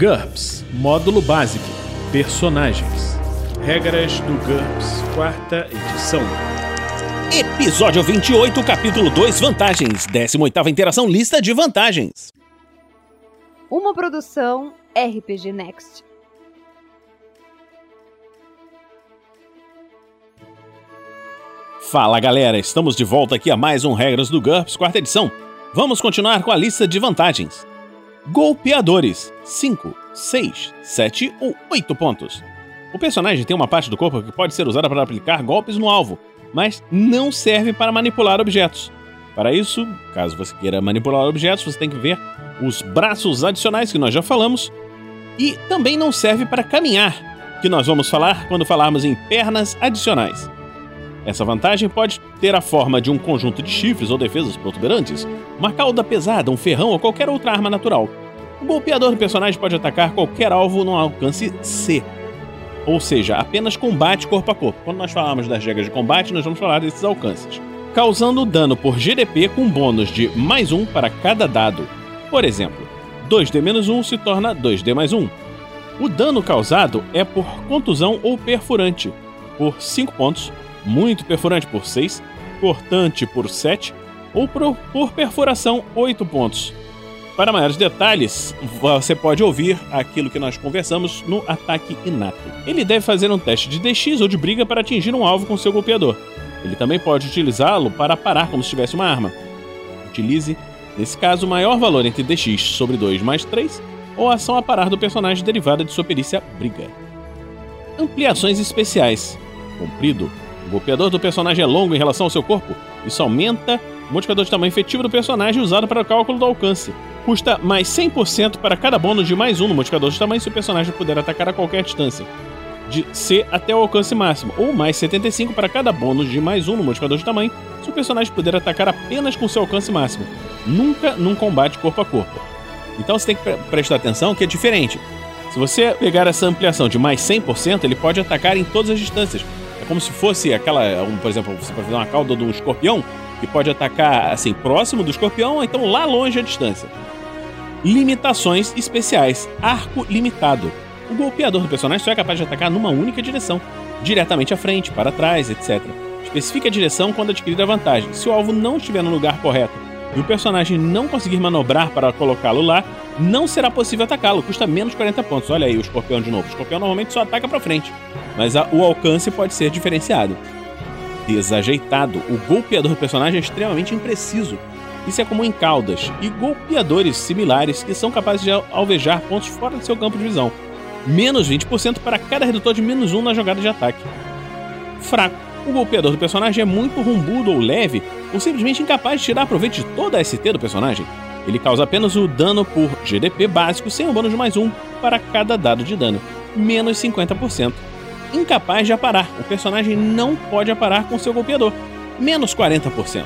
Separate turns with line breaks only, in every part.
GURPS Módulo Básico Personagens Regras do GURPS, quarta edição.
Episódio 28, capítulo 2 Vantagens. 18 interação Lista de vantagens.
Uma produção RPG Next.
Fala galera, estamos de volta aqui a mais um Regras do GURPS, quarta edição. Vamos continuar com a lista de vantagens. Golpeadores: 5, 6, 7 ou 8 pontos. O personagem tem uma parte do corpo que pode ser usada para aplicar golpes no alvo, mas não serve para manipular objetos. Para isso, caso você queira manipular objetos, você tem que ver os braços adicionais que nós já falamos, e também não serve para caminhar, que nós vamos falar quando falarmos em pernas adicionais. Essa vantagem pode ter a forma de um conjunto de chifres ou defesas protuberantes, uma cauda pesada, um ferrão ou qualquer outra arma natural. O golpeador do personagem pode atacar qualquer alvo no alcance C, ou seja, apenas combate corpo a corpo. Quando nós falamos das regras de combate, nós vamos falar desses alcances. Causando dano por GDP com bônus de mais 1 para cada dado. Por exemplo, 2D menos 1 se torna 2D mais 1. O dano causado é por contusão ou perfurante, por 5 pontos, muito perfurante por 6, cortante por 7 ou por, por perfuração 8 pontos. Para maiores detalhes, você pode ouvir aquilo que nós conversamos no ataque inato. Ele deve fazer um teste de DX ou de briga para atingir um alvo com seu golpeador. Ele também pode utilizá-lo para parar como se tivesse uma arma. Utilize, nesse caso, o maior valor entre DX sobre 2 mais 3 ou ação a parar do personagem derivada de sua perícia briga. Ampliações especiais. Comprido. Golpeador do personagem é longo em relação ao seu corpo. Isso aumenta o modificador de tamanho efetivo do personagem usado para o cálculo do alcance. Custa mais 100% para cada bônus de mais um no modificador de tamanho se o personagem puder atacar a qualquer distância. De C até o alcance máximo, ou mais 75 para cada bônus de mais um no modificador de tamanho se o personagem puder atacar apenas com seu alcance máximo. Nunca num combate corpo a corpo. Então você tem que prestar atenção que é diferente. Se você pegar essa ampliação de mais 100%, ele pode atacar em todas as distâncias. Como se fosse aquela, um, por exemplo, você pode fazer uma cauda de um escorpião, que pode atacar assim próximo do escorpião, ou então lá longe a distância. Limitações especiais. Arco limitado. O golpeador do personagem só é capaz de atacar numa única direção, diretamente à frente, para trás, etc. Especifique a direção quando adquirir a vantagem. Se o alvo não estiver no lugar correto e o personagem não conseguir manobrar para colocá-lo lá, não será possível atacá-lo. Custa menos 40 pontos. Olha aí o escorpião de novo. O escorpião normalmente só ataca para frente, mas a, o alcance pode ser diferenciado. Desajeitado. O golpeador do personagem é extremamente impreciso. Isso é comum em caudas e golpeadores similares que são capazes de alvejar pontos fora do seu campo de visão. Menos 20% para cada redutor de menos 1 na jogada de ataque. Fraco. O golpeador do personagem é muito rumbudo ou leve, ou simplesmente incapaz de tirar proveito de toda a ST do personagem. Ele causa apenas o dano por GDP básico sem o bônus de mais 1 para cada dado de dano, menos 50%. Incapaz de aparar, o personagem não pode aparar com seu golpeador, menos 40%.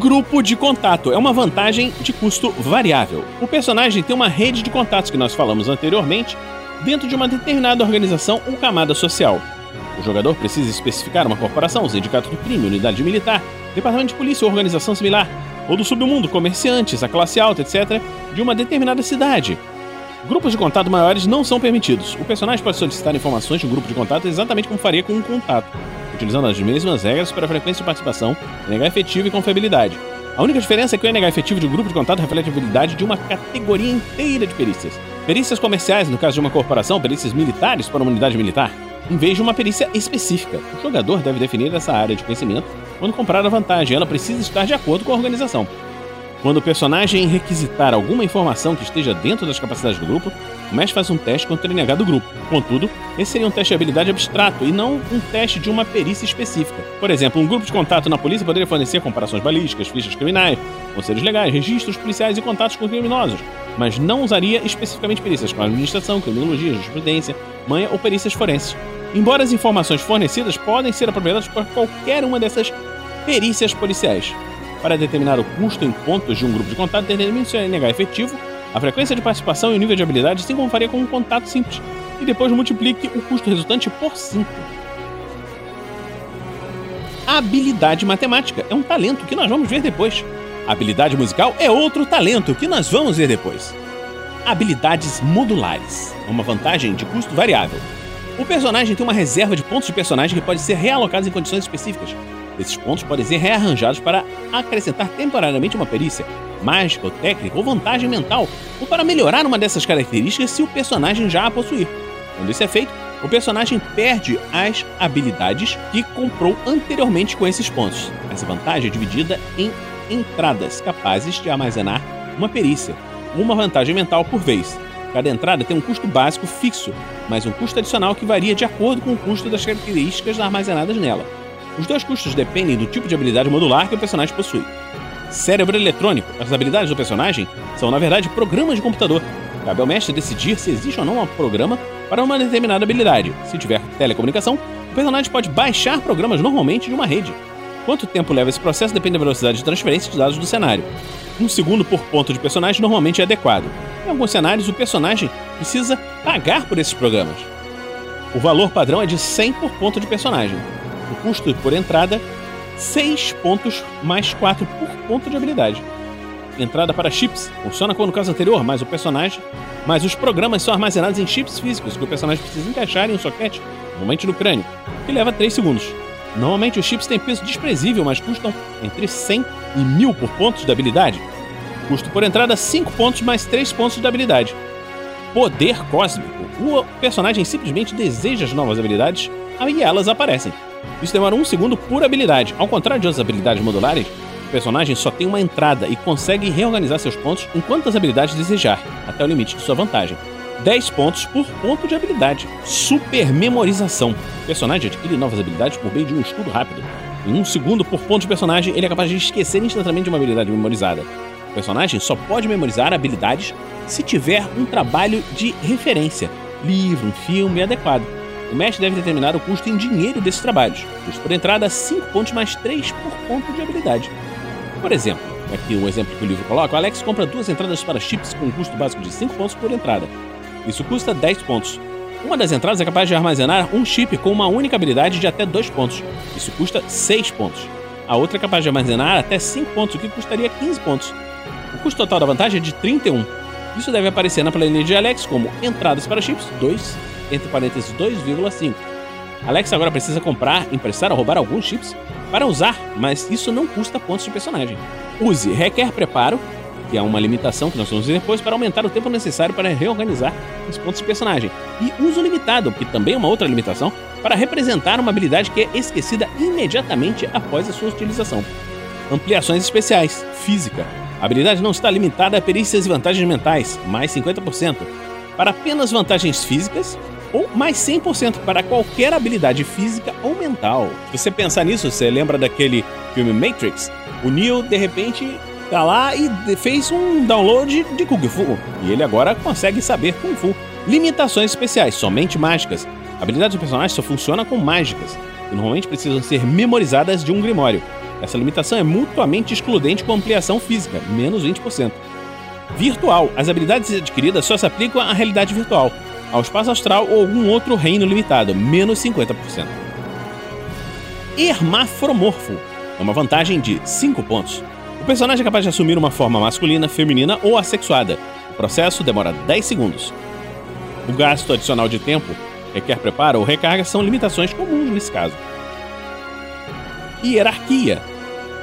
Grupo de contato é uma vantagem de custo variável. O personagem tem uma rede de contatos que nós falamos anteriormente dentro de uma determinada organização ou camada social. O jogador precisa especificar uma corporação, sindicato do crime, unidade militar, departamento de polícia ou organização similar, ou do submundo, comerciantes, a classe alta, etc., de uma determinada cidade. Grupos de contato maiores não são permitidos. O personagem pode solicitar informações de um grupo de contato exatamente como faria com um contato, utilizando as mesmas regras para frequência de participação, NH efetivo e confiabilidade. A única diferença é que o NH efetivo de um grupo de contato reflete a habilidade de uma categoria inteira de perícias. Perícias comerciais, no caso de uma corporação, perícias militares para uma unidade militar, em vez de uma perícia específica. O jogador deve definir essa área de conhecimento quando comprar a vantagem. Ela precisa estar de acordo com a organização. Quando o personagem requisitar alguma informação que esteja dentro das capacidades do grupo, o mestre faz um teste contra o NH do grupo. Contudo, esse seria um teste de habilidade abstrato e não um teste de uma perícia específica. Por exemplo, um grupo de contato na polícia poderia fornecer comparações balísticas, fichas criminais, conselhos legais, registros policiais e contatos com criminosos, mas não usaria especificamente perícias com administração, criminologia, jurisprudência, manha ou perícias forenses. Embora as informações fornecidas podem ser aproveitadas por qualquer uma dessas perícias policiais. Para determinar o custo em pontos de um grupo de contato, determine seu NH efetivo, a frequência de participação e o nível de habilidade, assim como faria com um contato simples, e depois multiplique o custo resultante por 5. A habilidade matemática é um talento que nós vamos ver depois. Habilidade musical é outro talento que nós vamos ver depois. Habilidades modulares uma vantagem de custo variável. O personagem tem uma reserva de pontos de personagem que pode ser realocados em condições específicas. Esses pontos podem ser rearranjados para acrescentar temporariamente uma perícia, mágica ou técnica ou vantagem mental, ou para melhorar uma dessas características se o personagem já a possuir. Quando isso é feito, o personagem perde as habilidades que comprou anteriormente com esses pontos. Essa vantagem é dividida em entradas capazes de armazenar uma perícia, uma vantagem mental por vez. Cada entrada tem um custo básico fixo, mas um custo adicional que varia de acordo com o custo das características armazenadas nela. Os dois custos dependem do tipo de habilidade modular que o personagem possui. Cérebro eletrônico. As habilidades do personagem são, na verdade, programas de computador. Cabe ao mestre decidir se existe ou não um programa para uma determinada habilidade. Se tiver telecomunicação, o personagem pode baixar programas normalmente de uma rede. Quanto tempo leva esse processo depende da velocidade de transferência de dados do cenário. Um segundo por ponto de personagem normalmente é adequado. Em alguns cenários, o personagem precisa pagar por esses programas. O valor padrão é de 100 por ponto de personagem. O custo por entrada, 6 pontos mais 4 por ponto de habilidade. Entrada para chips funciona como no caso anterior, mas o personagem, mas os programas são armazenados em chips físicos que o personagem precisa encaixar em um soquete, normalmente no crânio, que leva 3 segundos. Normalmente os chips têm peso desprezível, mas custam entre 100 e 1000 por pontos de habilidade. Custo por entrada 5 pontos mais 3 pontos de habilidade. Poder cósmico. O personagem simplesmente deseja as novas habilidades e elas aparecem. Isso demora um segundo por habilidade. Ao contrário de outras habilidades modulares, o personagem só tem uma entrada e consegue reorganizar seus pontos em quantas habilidades desejar, até o limite de sua vantagem. 10 pontos por ponto de habilidade. Super memorização. O personagem adquire novas habilidades por meio de um estudo rápido. Em um segundo por ponto de personagem, ele é capaz de esquecer instantaneamente uma habilidade memorizada. O personagem só pode memorizar habilidades se tiver um trabalho de referência, livro, um filme adequado. O mestre deve determinar o custo em dinheiro desses trabalhos. Custo por entrada 5 pontos mais 3 por ponto de habilidade. Por exemplo, aqui um exemplo que o livro coloca, o Alex compra duas entradas para chips com um custo básico de 5 pontos por entrada. Isso custa 10 pontos. Uma das entradas é capaz de armazenar um chip com uma única habilidade de até 2 pontos. Isso custa 6 pontos. A outra é capaz de armazenar até 5 pontos, o que custaria 15 pontos. Custo total da vantagem é de 31. Isso deve aparecer na planilha de Alex como entradas para chips 2, entre parênteses 2,5. Alex agora precisa comprar, emprestar ou roubar alguns chips para usar, mas isso não custa pontos de personagem. Use requer preparo que é uma limitação que nós vamos ver depois, para aumentar o tempo necessário para reorganizar os pontos de personagem. E uso limitado, que também é uma outra limitação, para representar uma habilidade que é esquecida imediatamente após a sua utilização. Ampliações especiais, física. A habilidade não está limitada a perícias e vantagens mentais, mais 50%, para apenas vantagens físicas ou mais 100% para qualquer habilidade física ou mental. Se você pensar nisso, você lembra daquele filme Matrix? O Neo, de repente, tá lá e fez um download de Kung Fu. E ele agora consegue saber Kung Fu. Limitações especiais, somente mágicas. A habilidade do personagem só funciona com mágicas, que normalmente precisam ser memorizadas de um grimório. Essa limitação é mutuamente excludente com ampliação física, menos 20%. Virtual. As habilidades adquiridas só se aplicam à realidade virtual, ao espaço astral ou algum outro reino limitado, menos 50%. Hermafromorfo. É uma vantagem de 5 pontos. O personagem é capaz de assumir uma forma masculina, feminina ou assexuada. O processo demora 10 segundos. O gasto adicional de tempo, requer preparo ou recarga são limitações comuns nesse caso. Hierarquia.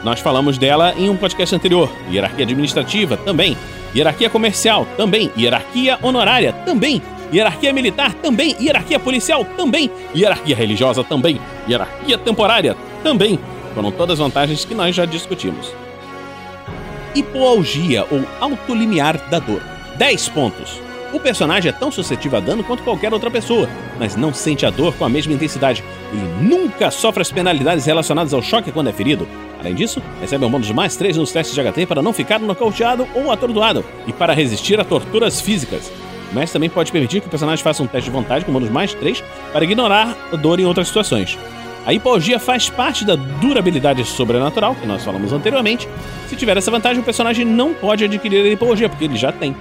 Nós falamos dela em um podcast anterior. Hierarquia administrativa também. Hierarquia comercial também. Hierarquia honorária também. Hierarquia militar também. Hierarquia policial também. Hierarquia religiosa também. Hierarquia temporária também. Foram todas vantagens que nós já discutimos hipoalgia ou alto limiar da dor. 10 pontos. O personagem é tão suscetível a dano quanto qualquer outra pessoa, mas não sente a dor com a mesma intensidade. Ele nunca sofre as penalidades relacionadas ao choque quando é ferido. Além disso, recebe um bônus mais 3 nos testes de HT para não ficar nocauteado ou atordoado, e para resistir a torturas físicas. O mestre também pode permitir que o personagem faça um teste de vontade com bônus mais 3 para ignorar a dor em outras situações. A hipoalgia faz parte da durabilidade sobrenatural, que nós falamos anteriormente. Se tiver essa vantagem, o personagem não pode adquirir a hipoalgia, porque ele já tem.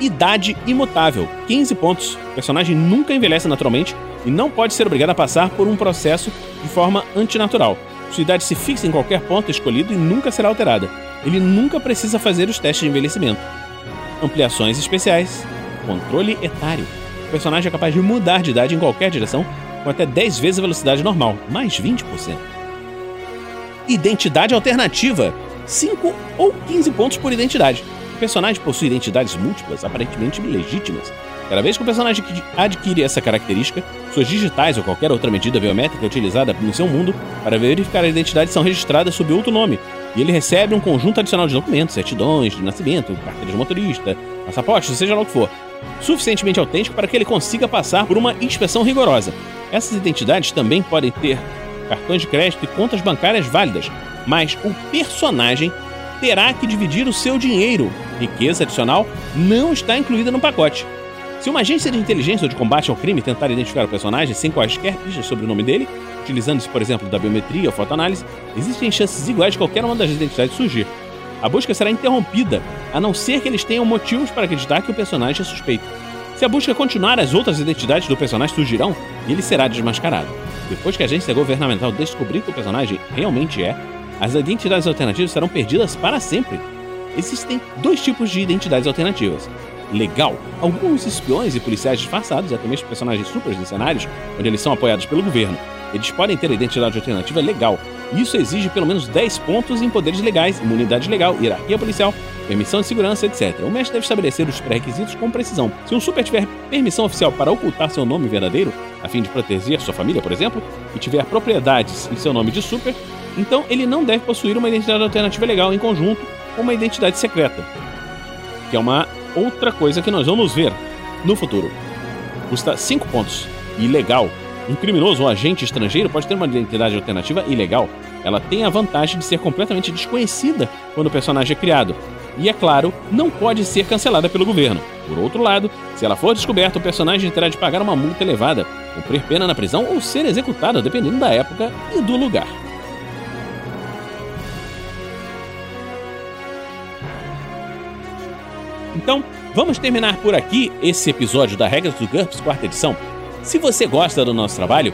Idade imutável, 15 pontos. O personagem nunca envelhece naturalmente e não pode ser obrigado a passar por um processo de forma antinatural. Sua idade se fixa em qualquer ponto escolhido e nunca será alterada. ele nunca precisa fazer os testes de envelhecimento. Ampliações especiais, controle etário. O personagem é capaz de mudar de idade em qualquer direção com até 10 vezes a velocidade normal, mais 20%. Identidade alternativa, 5 ou 15 pontos por identidade. O personagem possui identidades múltiplas, aparentemente legítimas. Cada vez que o personagem adquire essa característica, suas digitais ou qualquer outra medida biométrica utilizada no seu mundo para verificar a identidade são registradas sob outro nome, e ele recebe um conjunto adicional de documentos, certidões de nascimento, carteira de motorista, passaporte, seja lá o que for, suficientemente autêntico para que ele consiga passar por uma inspeção rigorosa. Essas identidades também podem ter cartões de crédito e contas bancárias válidas, mas o personagem terá que dividir o seu dinheiro. Riqueza adicional não está incluída no pacote. Se uma agência de inteligência ou de combate ao crime tentar identificar o personagem sem quaisquer pistas sobre o nome dele, utilizando-se, por exemplo, da biometria ou fotoanálise, existem chances iguais de qualquer uma das identidades surgir. A busca será interrompida, a não ser que eles tenham motivos para acreditar que o personagem é suspeito. Se a busca continuar, as outras identidades do personagem surgirão e ele será desmascarado. Depois que a agência governamental descobrir que o personagem realmente é, as identidades alternativas serão perdidas para sempre. Existem dois tipos de identidades alternativas. Legal. Alguns espiões e policiais disfarçados, até mesmo personagens supers em cenários, onde eles são apoiados pelo governo. Eles podem ter a identidade alternativa legal. Isso exige pelo menos 10 pontos em poderes legais, imunidade legal, hierarquia policial, permissão de segurança, etc. O mestre deve estabelecer os pré-requisitos com precisão. Se um super tiver permissão oficial para ocultar seu nome verdadeiro, a fim de proteger sua família, por exemplo, e tiver propriedades em seu nome de super, então ele não deve possuir uma identidade alternativa legal em conjunto com uma identidade secreta, que é uma outra coisa que nós vamos ver no futuro. Custa 5 pontos. Ilegal. Um criminoso ou agente estrangeiro pode ter uma identidade alternativa ilegal. Ela tem a vantagem de ser completamente desconhecida quando o personagem é criado. E, é claro, não pode ser cancelada pelo governo. Por outro lado, se ela for descoberta, o personagem terá de pagar uma multa elevada, cumprir pena na prisão ou ser executado, dependendo da época e do lugar. Então, vamos terminar por aqui esse episódio da Regras do GURPS, quarta edição. Se você gosta do nosso trabalho,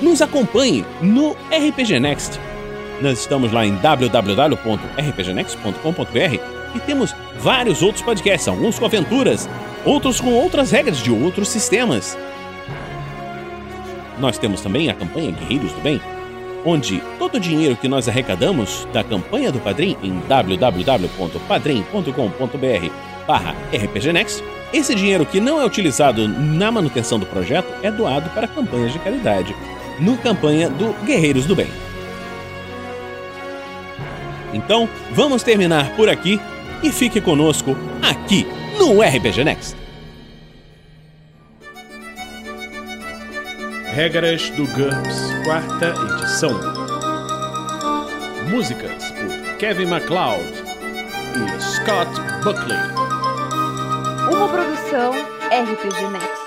nos acompanhe no RPG Next. Nós estamos lá em www.rpgnext.com.br e temos vários outros podcasts, alguns com aventuras, outros com outras regras de outros sistemas. Nós temos também a campanha Guerreiros do Bem, onde todo o dinheiro que nós arrecadamos da campanha do Padrim em www.padrim.com.br barra rpgnext, esse dinheiro que não é utilizado na manutenção do projeto é doado para campanhas de caridade, no campanha do Guerreiros do Bem. Então, vamos terminar por aqui e fique conosco aqui no RPG Next.
Regras do GURPS, quarta edição. Músicas por Kevin MacLeod e Scott Buckley.
Uma produção RPG Next.